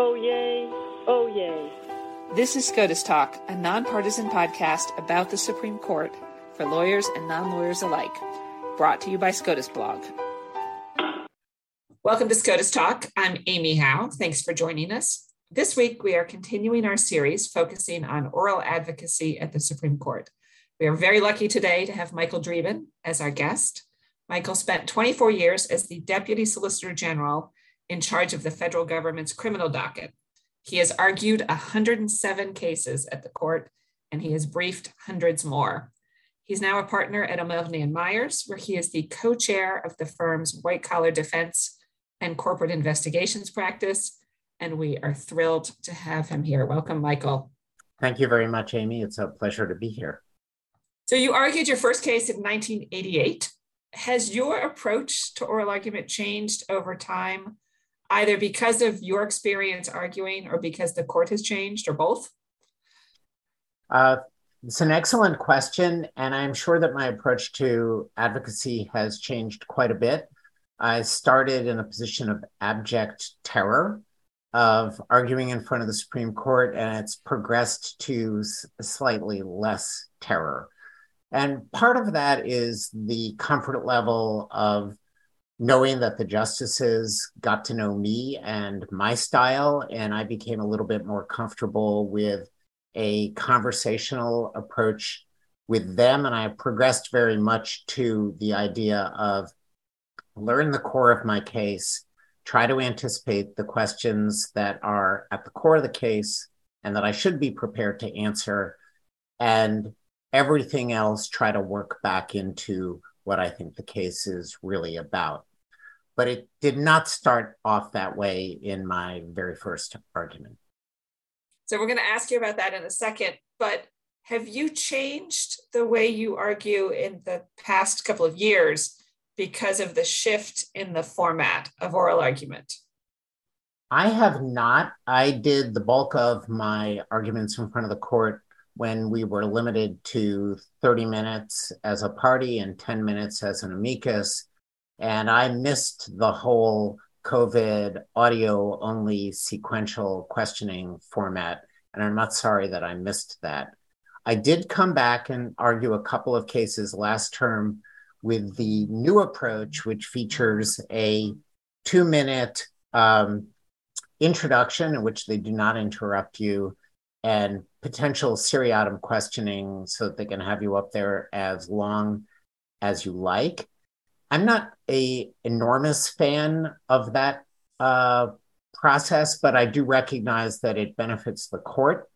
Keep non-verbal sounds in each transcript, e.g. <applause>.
Oh, yay. Oh, yay. This is SCOTUS Talk, a nonpartisan podcast about the Supreme Court for lawyers and non lawyers alike, brought to you by SCOTUS Blog. Welcome to SCOTUS Talk. I'm Amy Howe. Thanks for joining us. This week, we are continuing our series focusing on oral advocacy at the Supreme Court. We are very lucky today to have Michael Dreeben as our guest. Michael spent 24 years as the Deputy Solicitor General in charge of the federal government's criminal docket. He has argued 107 cases at the court, and he has briefed hundreds more. He's now a partner at O'Melveny and Myers, where he is the co-chair of the firm's white collar defense and corporate investigations practice. And we are thrilled to have him here. Welcome, Michael. Thank you very much, Amy. It's a pleasure to be here. So you argued your first case in 1988. Has your approach to oral argument changed over time either because of your experience arguing or because the court has changed or both? Uh, it's an excellent question. And I'm sure that my approach to advocacy has changed quite a bit. I started in a position of abject terror of arguing in front of the Supreme Court, and it's progressed to slightly less terror. And part of that is the comfort level of knowing that the justices got to know me and my style, and I became a little bit more comfortable with a conversational approach with them. And I progressed very much to the idea of learn the core of my case, try to anticipate the questions that are at the core of the case and that I should be prepared to answer, and everything else try to work back into what I think the case is really about but it did not start off that way in my very first argument. So we're going to ask you about that in a second, but have you changed the way you argue in the past couple of years because of the shift in the format of oral argument? I have not. I did the bulk of my arguments in front of the court when we were limited to 30 minutes as a party and 10 minutes as an amicus and I missed the whole COVID audio only sequential questioning format. And I'm not sorry that I missed that. I did come back and argue a couple of cases last term with the new approach, which features a two minute um, introduction in which they do not interrupt you and potential seriatim questioning so that they can have you up there as long as you like. I'm not a enormous fan of that uh, process, but I do recognize that it benefits the court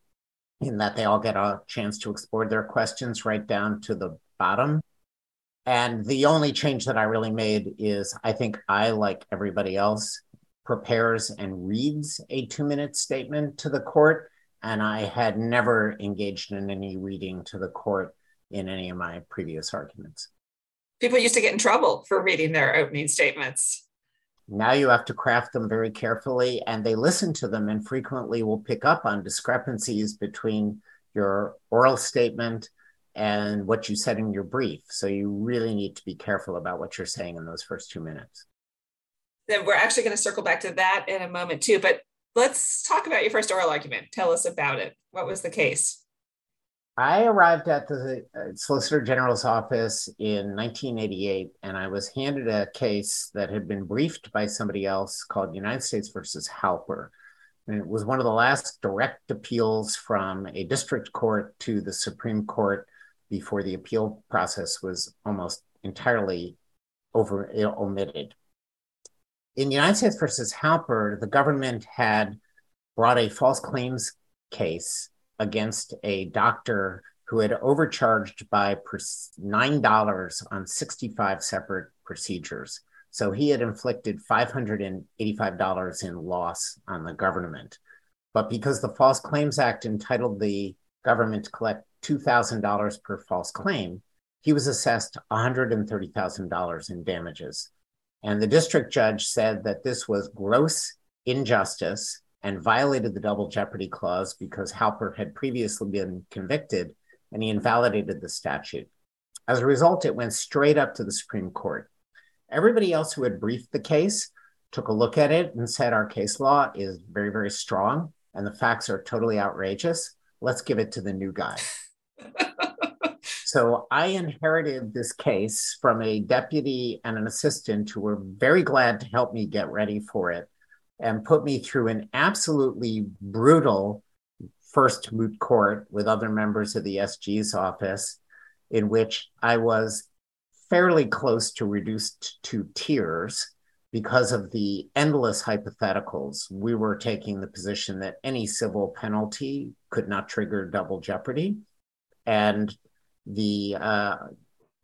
in that they all get a chance to explore their questions right down to the bottom. And the only change that I really made is I think I, like everybody else, prepares and reads a two minute statement to the court. And I had never engaged in any reading to the court in any of my previous arguments people used to get in trouble for reading their opening statements. Now you have to craft them very carefully, and they listen to them and frequently will pick up on discrepancies between your oral statement and what you said in your brief. So you really need to be careful about what you're saying in those first two minutes. Then we're actually going to circle back to that in a moment too. But let's talk about your first oral argument. Tell us about it. What was the case? I arrived at the uh, Solicitor General's office in 1988, and I was handed a case that had been briefed by somebody else called United States versus Halper. And it was one of the last direct appeals from a district court to the Supreme Court before the appeal process was almost entirely over omitted. In United States versus Halper, the government had brought a false claims case against a doctor who had overcharged by $9 on 65 separate procedures. So he had inflicted $585 in loss on the government. But because the False Claims Act entitled the government to collect $2,000 per false claim, he was assessed $130,000 in damages. And the district judge said that this was gross injustice and violated the double jeopardy clause because Halper had previously been convicted and he invalidated the statute. As a result, it went straight up to the Supreme Court. Everybody else who had briefed the case took a look at it and said, Our case law is very, very strong and the facts are totally outrageous. Let's give it to the new guy. <laughs> so I inherited this case from a deputy and an assistant who were very glad to help me get ready for it and put me through an absolutely brutal first moot court with other members of the SG's office, in which I was fairly close to reduced to tears because of the endless hypotheticals. We were taking the position that any civil penalty could not trigger double jeopardy. And the uh,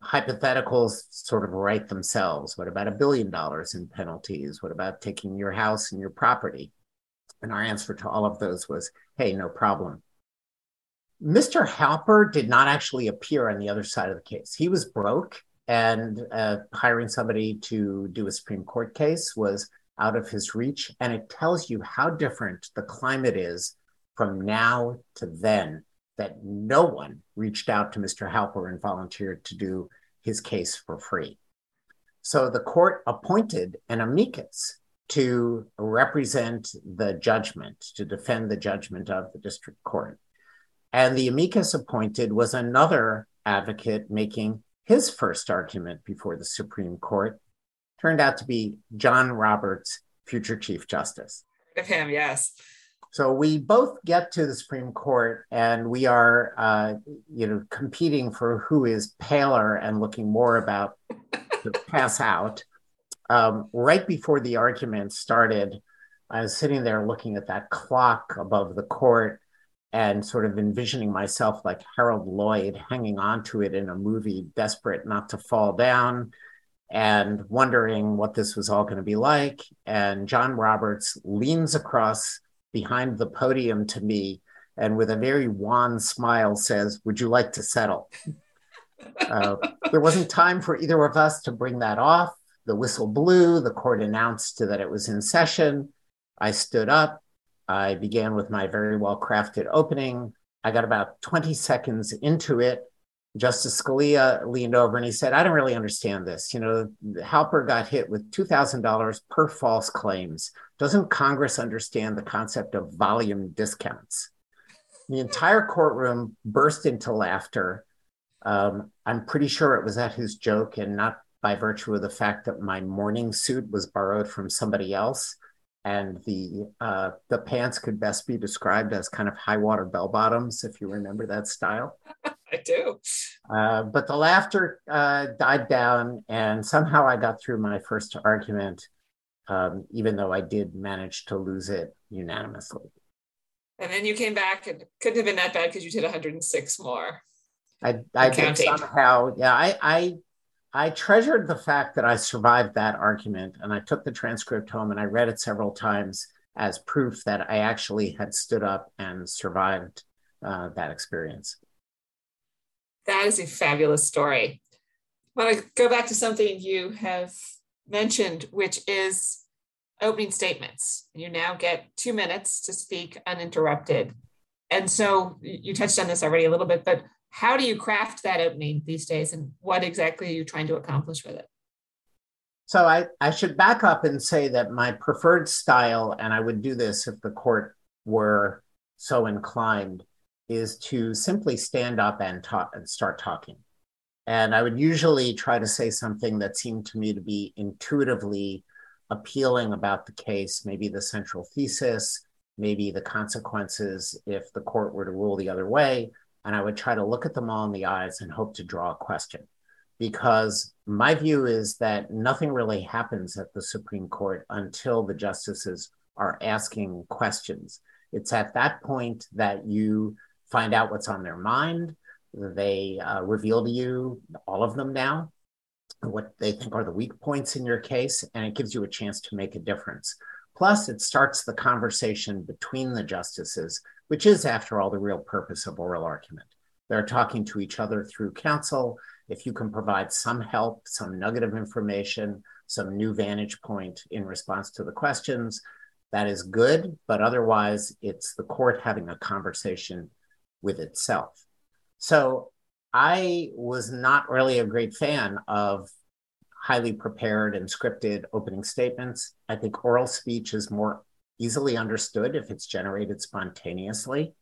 hypotheticals sort of write themselves. What about a billion dollars in penalties? What about taking your house and your property? And our answer to all of those was, hey, no problem. Mr. Halper did not actually appear on the other side of the case. He was broke, and uh, hiring somebody to do a Supreme Court case was out of his reach. And it tells you how different the climate is from now to then that no one reached out to Mr. Halper and volunteered to do his case for free. So the court appointed an amicus to represent the judgment, to defend the judgment of the district court. And the amicus appointed was another advocate making his first argument before the Supreme Court. Turned out to be John Roberts, future Chief Justice. Of him, yes. So we both get to the Supreme Court, and we are, uh, you know, competing for who is paler and looking more about to pass out. Um, right before the argument started, I was sitting there looking at that clock above the court and sort of envisioning myself like Harold Lloyd hanging onto it in a movie, desperate not to fall down and wondering what this was all going to be like. And John Roberts leans across behind the podium to me and with a very wan smile says, Would you like to settle? <laughs> uh, there wasn't time for either of us to bring that off. The whistle blew, the court announced that it was in session. I stood up. I began with my very well crafted opening. I got about 20 seconds into it. Justice Scalia leaned over and he said, I don't really understand this. You know, Halper got hit with $2,000 per false claims. Doesn't Congress understand the concept of volume discounts? The entire courtroom burst into laughter. Um, I'm pretty sure it was at his joke and not by virtue of the fact that my morning suit was borrowed from somebody else and the uh, the pants could best be described as kind of high water bell bottoms, if you remember that style. <laughs> I do. Uh, but the laughter uh, died down, and somehow I got through my first argument, um, even though I did manage to lose it unanimously. And then you came back, and couldn't have been that bad because you did 106 more. I, I did somehow, yeah. I, I I treasured the fact that I survived that argument and I took the transcript home and I read it several times as proof that I actually had stood up and survived uh, that experience. That is a fabulous story. I want to go back to something you have mentioned, which is opening statements. You now get two minutes to speak uninterrupted. And so you touched on this already a little bit, but how do you craft that opening these days and what exactly are you trying to accomplish with it? So I, I should back up and say that my preferred style, and I would do this if the court were so inclined, is to simply stand up and talk and start talking. And I would usually try to say something that seemed to me to be intuitively appealing about the case, maybe the central thesis, maybe the consequences if the court were to rule the other way, and I would try to look at them all in the eyes and hope to draw a question. Because my view is that nothing really happens at the Supreme Court until the justices are asking questions. It's at that point that you find out what's on their mind. They uh, reveal to you, all of them now, what they think are the weak points in your case, and it gives you a chance to make a difference. Plus, it starts the conversation between the justices which is, after all, the real purpose of oral argument. They're talking to each other through counsel. If you can provide some help, some nugget of information, some new vantage point in response to the questions, that is good. But otherwise, it's the court having a conversation with itself. So I was not really a great fan of highly prepared and scripted opening statements. I think oral speech is more easily understood if it's generated spontaneously.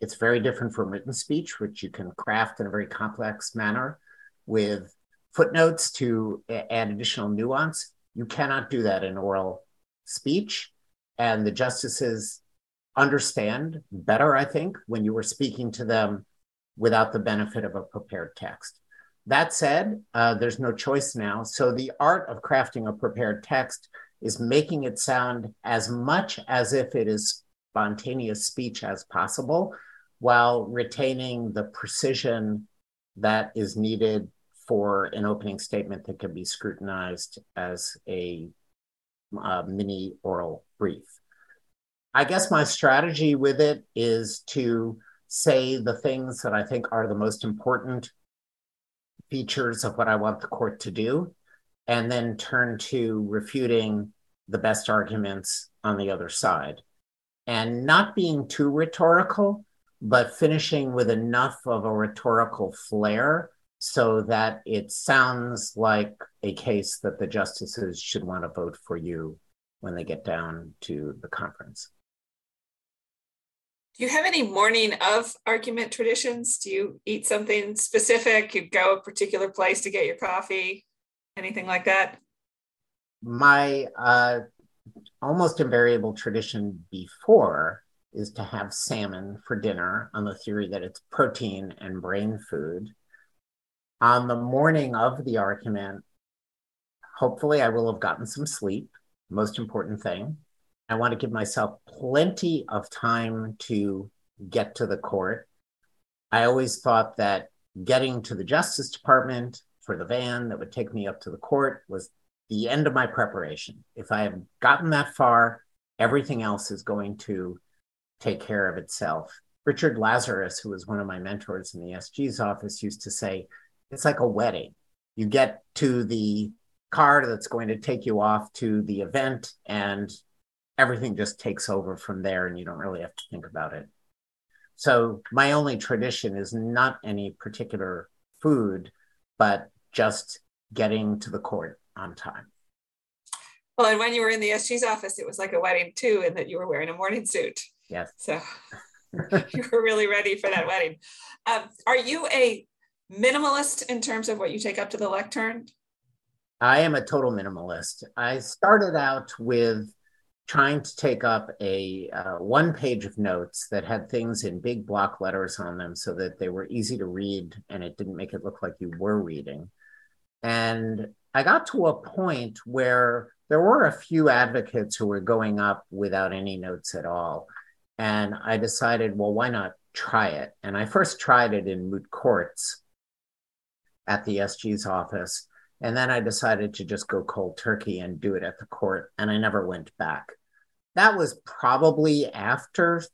It's very different from written speech, which you can craft in a very complex manner with footnotes to add additional nuance. You cannot do that in oral speech. And the justices understand better, I think, when you were speaking to them without the benefit of a prepared text. That said, uh, there's no choice now. So the art of crafting a prepared text is making it sound as much as if it is spontaneous speech as possible while retaining the precision that is needed for an opening statement that can be scrutinized as a uh, mini oral brief. I guess my strategy with it is to say the things that I think are the most important features of what I want the court to do, and then turn to refuting the best arguments on the other side. And not being too rhetorical, but finishing with enough of a rhetorical flair so that it sounds like a case that the justices should want to vote for you when they get down to the conference. Do you have any morning of argument traditions? Do you eat something specific? You go a particular place to get your coffee? Anything like that? My uh, almost invariable tradition before is to have salmon for dinner on the theory that it's protein and brain food. On the morning of the argument, hopefully I will have gotten some sleep, most important thing. I want to give myself plenty of time to get to the court. I always thought that getting to the Justice Department for the van that would take me up to the court was the end of my preparation. If I have gotten that far, everything else is going to take care of itself. Richard Lazarus, who was one of my mentors in the SG's office, used to say, it's like a wedding. You get to the car that's going to take you off to the event, and everything just takes over from there, and you don't really have to think about it. So, my only tradition is not any particular food, but just getting to the court on time. Well, and when you were in the SG's office, it was like a wedding too, in that you were wearing a morning suit. Yes. So <laughs> you were really ready for that wedding. Um, are you a minimalist in terms of what you take up to the lectern? I am a total minimalist. I started out with trying to take up a uh, one page of notes that had things in big block letters on them so that they were easy to read and it didn't make it look like you were reading. And I got to a point where there were a few advocates who were going up without any notes at all. And I decided, well, why not try it? And I first tried it in moot courts at the SG's office. And then I decided to just go cold turkey and do it at the court. And I never went back. That was probably after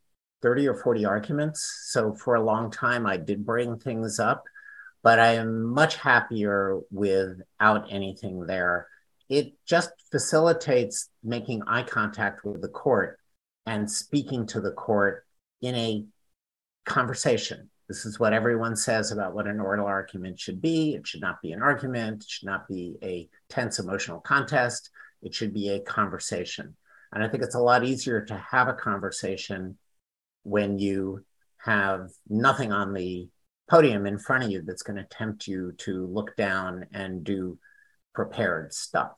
30 or 40 arguments. So for a long time, I did bring things up but I am much happier without anything there. It just facilitates making eye contact with the court and speaking to the court in a conversation. This is what everyone says about what an oral argument should be. It should not be an argument, it should not be a tense emotional contest. It should be a conversation. And I think it's a lot easier to have a conversation when you have nothing on the podium in front of you that's going to tempt you to look down and do prepared stuff.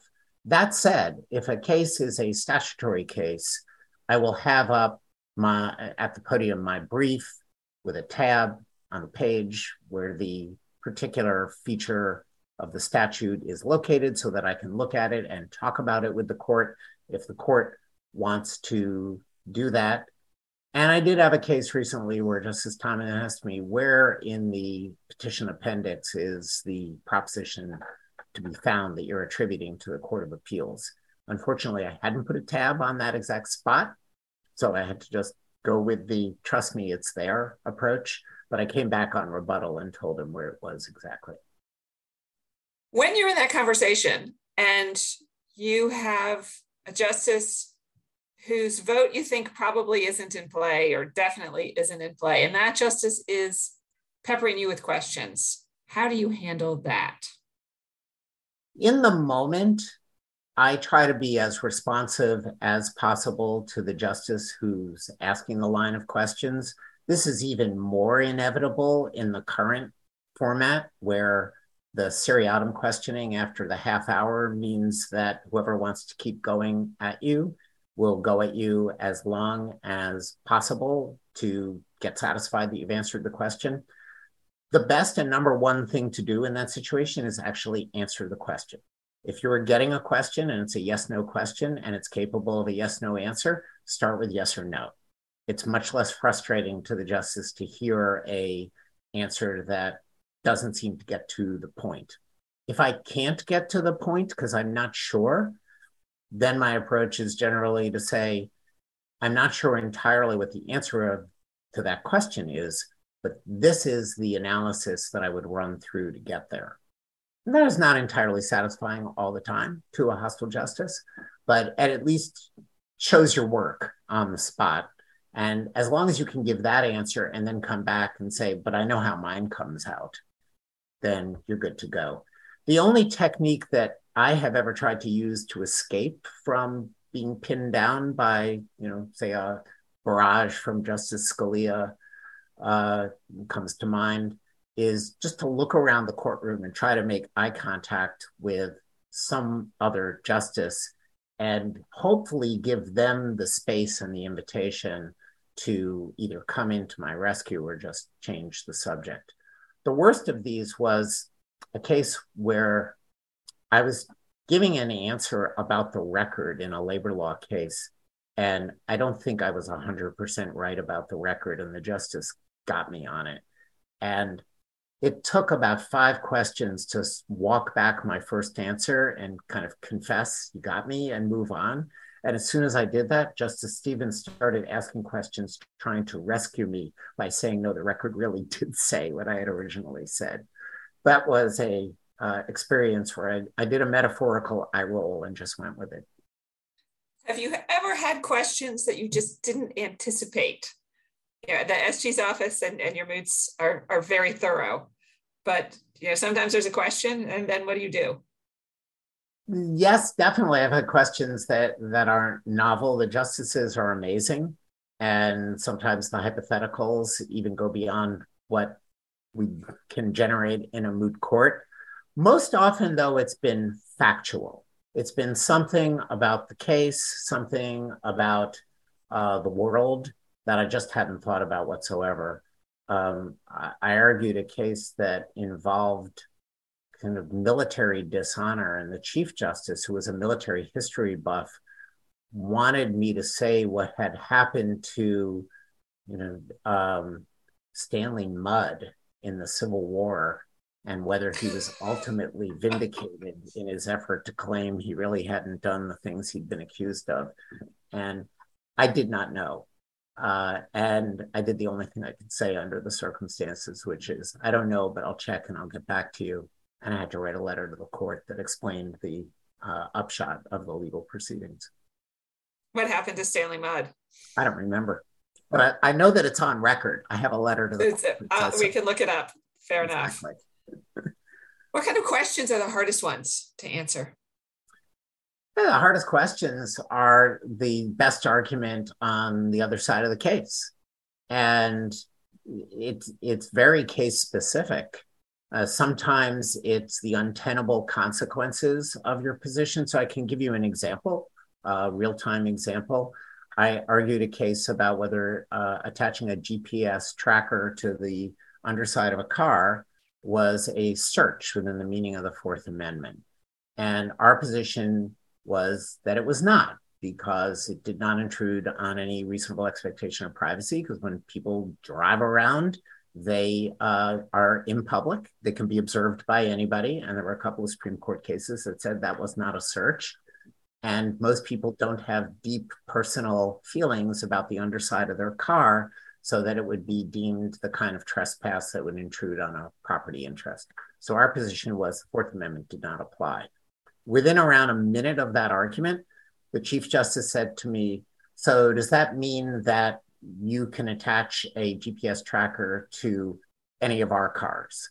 That said, if a case is a statutory case, I will have up my at the podium my brief with a tab on the page where the particular feature of the statute is located so that I can look at it and talk about it with the court. If the court wants to do that, and I did have a case recently where Justice Thomas asked me where in the petition appendix is the proposition to be found that you're attributing to the Court of Appeals. Unfortunately, I hadn't put a tab on that exact spot. So I had to just go with the trust me, it's there approach. But I came back on rebuttal and told him where it was exactly. When you're in that conversation and you have a justice whose vote you think probably isn't in play or definitely isn't in play, and that justice is peppering you with questions. How do you handle that? in the moment, I try to be as responsive as possible to the justice who's asking the line of questions. This is even more inevitable in the current format where the seriatim questioning after the half hour means that whoever wants to keep going at you will go at you as long as possible to get satisfied that you've answered the question. The best and number one thing to do in that situation is actually answer the question. If you're getting a question and it's a yes no question and it's capable of a yes no answer, start with yes or no. It's much less frustrating to the justice to hear a answer that doesn't seem to get to the point. If I can't get to the point because I'm not sure, then my approach is generally to say, I'm not sure entirely what the answer of, to that question is, but this is the analysis that I would run through to get there. And that is not entirely satisfying all the time to a hostile justice, but at least shows your work on the spot. And as long as you can give that answer and then come back and say, but I know how mine comes out, then you're good to go. The only technique that I have ever tried to use to escape from being pinned down by, you know, say a barrage from Justice Scalia uh, comes to mind, is just to look around the courtroom and try to make eye contact with some other justice and hopefully give them the space and the invitation to either come into my rescue or just change the subject. The worst of these was a case where I was giving an answer about the record in a labor law case. And I don't think I was 100% right about the record, and the justice got me on it. And it took about five questions to walk back my first answer and kind of confess, you got me, and move on. And as soon as I did that, Justice Stevens started asking questions, trying to rescue me by saying, no, the record really <laughs> did say what I had originally said. That was a uh, experience where I, I did a metaphorical eye roll and just went with it. Have you ever had questions that you just didn't anticipate? Yeah, the SG's office and, and your moots are, are very thorough, but you know, sometimes there's a question and then what do you do? Yes, definitely. I've had questions that that aren't novel. The justices are amazing, and sometimes the hypotheticals even go beyond what we can generate in a moot court. Most often, though, it's been factual. It's been something about the case, something about uh, the world that I just hadn't thought about whatsoever. Um, I, I argued a case that involved kind of military dishonor, and the Chief Justice, who was a military history buff, wanted me to say what had happened to, you know, um, Stanley Mudd in the Civil War and whether he was ultimately vindicated in his effort to claim he really hadn't done the things he'd been accused of. And I did not know. Uh, and I did the only thing I could say under the circumstances, which is, I don't know, but I'll check and I'll get back to you. And I had to write a letter to the court that explained the uh, upshot of the legal proceedings. What happened to Stanley Mudd? I don't remember, but I, I know that it's on record. I have a letter to the. Uh, we can look it up. Fair exactly. enough what kind of questions are the hardest ones to answer? Yeah, the hardest questions are the best argument on the other side of the case. And it's it's very case specific. Uh, sometimes it's the untenable consequences of your position. So I can give you an example, a real time example. I argued a case about whether uh, attaching a GPS tracker to the underside of a car was a search within the meaning of the Fourth Amendment. And our position was that it was not because it did not intrude on any reasonable expectation of privacy. Because when people drive around, they uh, are in public, they can be observed by anybody. And there were a couple of Supreme Court cases that said that was not a search. And most people don't have deep personal feelings about the underside of their car so that it would be deemed the kind of trespass that would intrude on a property interest. So our position was the Fourth Amendment did not apply. Within around a minute of that argument, the Chief Justice said to me, So does that mean that you can attach a GPS tracker to any of our cars?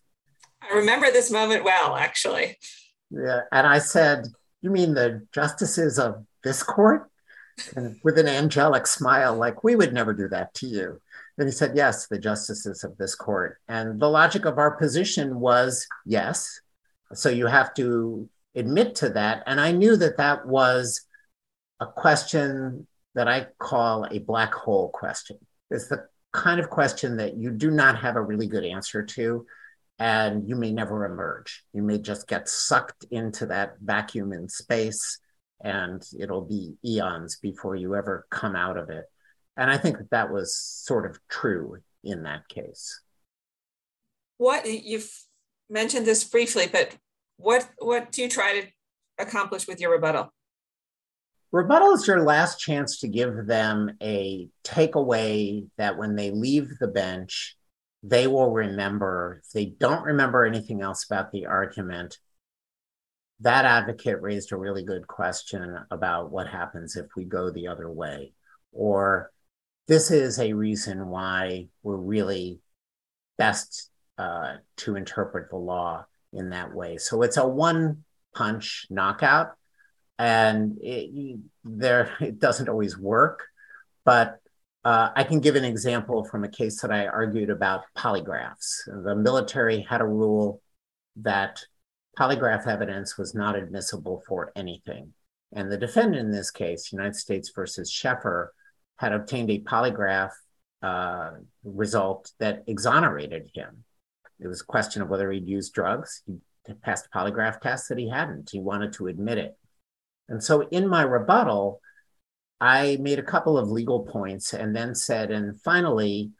I remember this moment well, actually. Yeah, and I said, You mean the justices of this court? And with an angelic smile, like, We would never do that to you. And he said, Yes, the justices of this court. And the logic of our position was yes. So you have to admit to that. And I knew that that was a question that I call a black hole question. It's the kind of question that you do not have a really good answer to, and you may never emerge. You may just get sucked into that vacuum in space, and it'll be eons before you ever come out of it. And I think that that was sort of true in that case. What you've mentioned this briefly, but what what do you try to accomplish with your rebuttal? Rebuttal is your last chance to give them a takeaway that when they leave the bench, they will remember. If they don't remember anything else about the argument, that advocate raised a really good question about what happens if we go the other way. Or this is a reason why we're really best uh, to interpret the law in that way. So it's a one punch knockout and it, there <laughs> it doesn't always work. But uh, I can give an example from a case that I argued about polygraphs. The military had a rule that polygraph evidence was not admissible for anything. And the defendant in this case, United States versus Scheffer, had obtained a polygraph uh, result that exonerated him. It was a question of whether he'd used drugs. He passed polygraph test that he hadn't. He wanted to admit it. And so in my rebuttal, I made a couple of legal points and then said, and finally,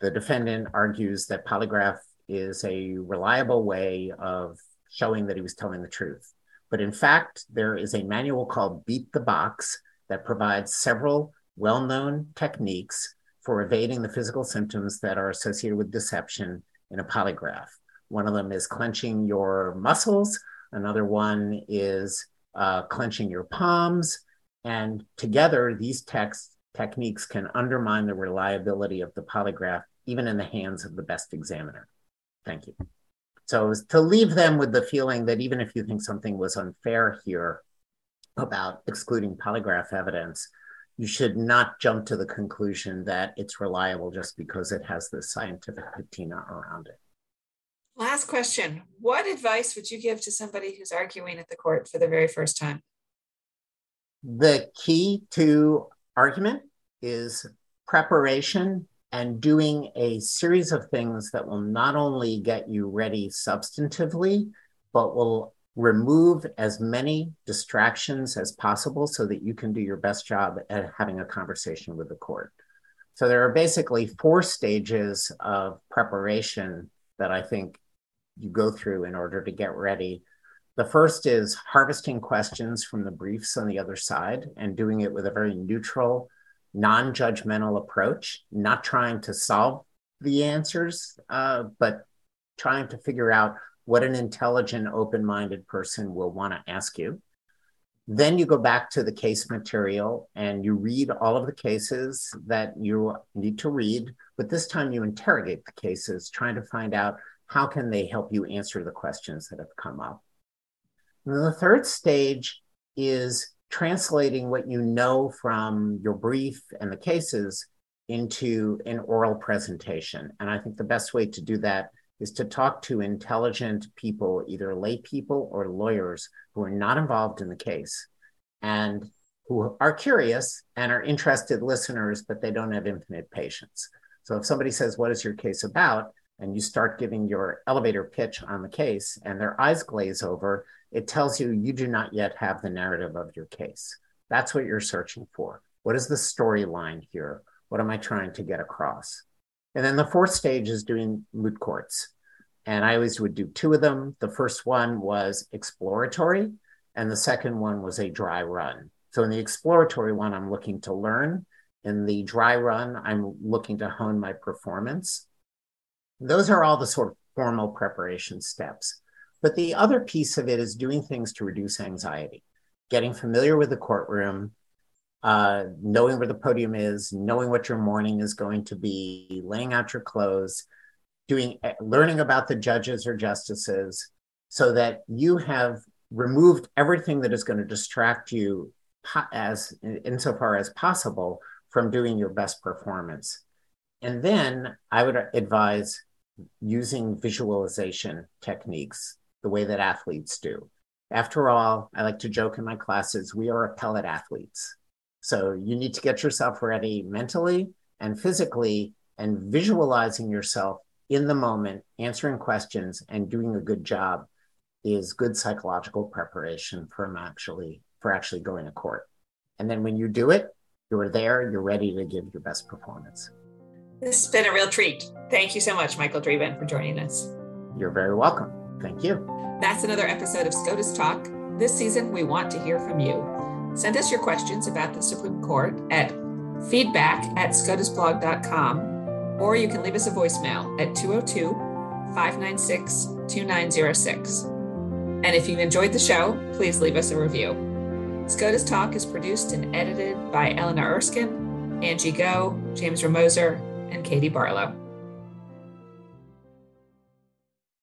the defendant argues that polygraph is a reliable way of showing that he was telling the truth. But in fact, there is a manual called Beat the Box that provides several well known techniques for evading the physical symptoms that are associated with deception in a polygraph. One of them is clenching your muscles, another one is uh, clenching your palms. And together, these techniques can undermine the reliability of the polygraph, even in the hands of the best examiner. Thank you. So, to leave them with the feeling that even if you think something was unfair here about excluding polygraph evidence, you should not jump to the conclusion that it's reliable just because it has the scientific patina around it. Last question. What advice would you give to somebody who's arguing at the court for the very first time? The key to argument is preparation and doing a series of things that will not only get you ready substantively, but will remove as many distractions as possible so that you can do your best job at having a conversation with the court. So there are basically four stages of preparation that I think you go through in order to get ready. The first is harvesting questions from the briefs on the other side and doing it with a very neutral, non judgmental approach, not trying to solve the answers, uh, but trying to figure out what an intelligent, open minded person will want to ask you. Then you go back to the case material and you read all of the cases that you need to read, but this time you interrogate the cases, trying to find out how can they help you answer the questions that have come up. And the third stage is translating what you know from your brief and the cases into an oral presentation. And I think the best way to do that is to talk to intelligent people, either lay people or lawyers who are not involved in the case and who are curious and are interested listeners, but they don't have infinite patience. So if somebody says, What is your case about? and you start giving your elevator pitch on the case and their eyes glaze over, it tells you you do not yet have the narrative of your case. That's what you're searching for. What is the storyline here? What am I trying to get across? And then the fourth stage is doing moot courts. And I always would do two of them. The first one was exploratory, and the second one was a dry run. So in the exploratory one, I'm looking to learn. In the dry run, I'm looking to hone my performance. Those are all the sort of formal preparation steps. But the other piece of it is doing things to reduce anxiety, getting familiar with the courtroom, uh, knowing where the podium is, knowing what your morning is going to be, laying out your clothes, doing eh, learning about the judges or justices, so that you have removed everything that is going to distract you as insofar as possible from doing your best performance. And then I would advise using visualization techniques the way that athletes do. After all, I like to joke in my classes, we are appellate athletes. So you need to get yourself ready mentally and physically and visualizing yourself in the moment, answering questions and doing a good job is good psychological preparation from actually for actually going to court. And then when you do it, you're there, you're ready to give your best performance. This has been a real treat. Thank you so much, Michael Dreeben, for joining us. You're very welcome. Thank you. That's another episode of SCOTUS Talk. This season, we want to hear from you. Send us your questions about the Supreme Court at feedback at scotusblog.com, or you can leave us a voicemail at 202 596 2906. And if you've enjoyed the show, please leave us a review. SCOTUS Talk is produced and edited by Eleanor Erskine, Angie Gou, James Romoser, and Katie Barlow.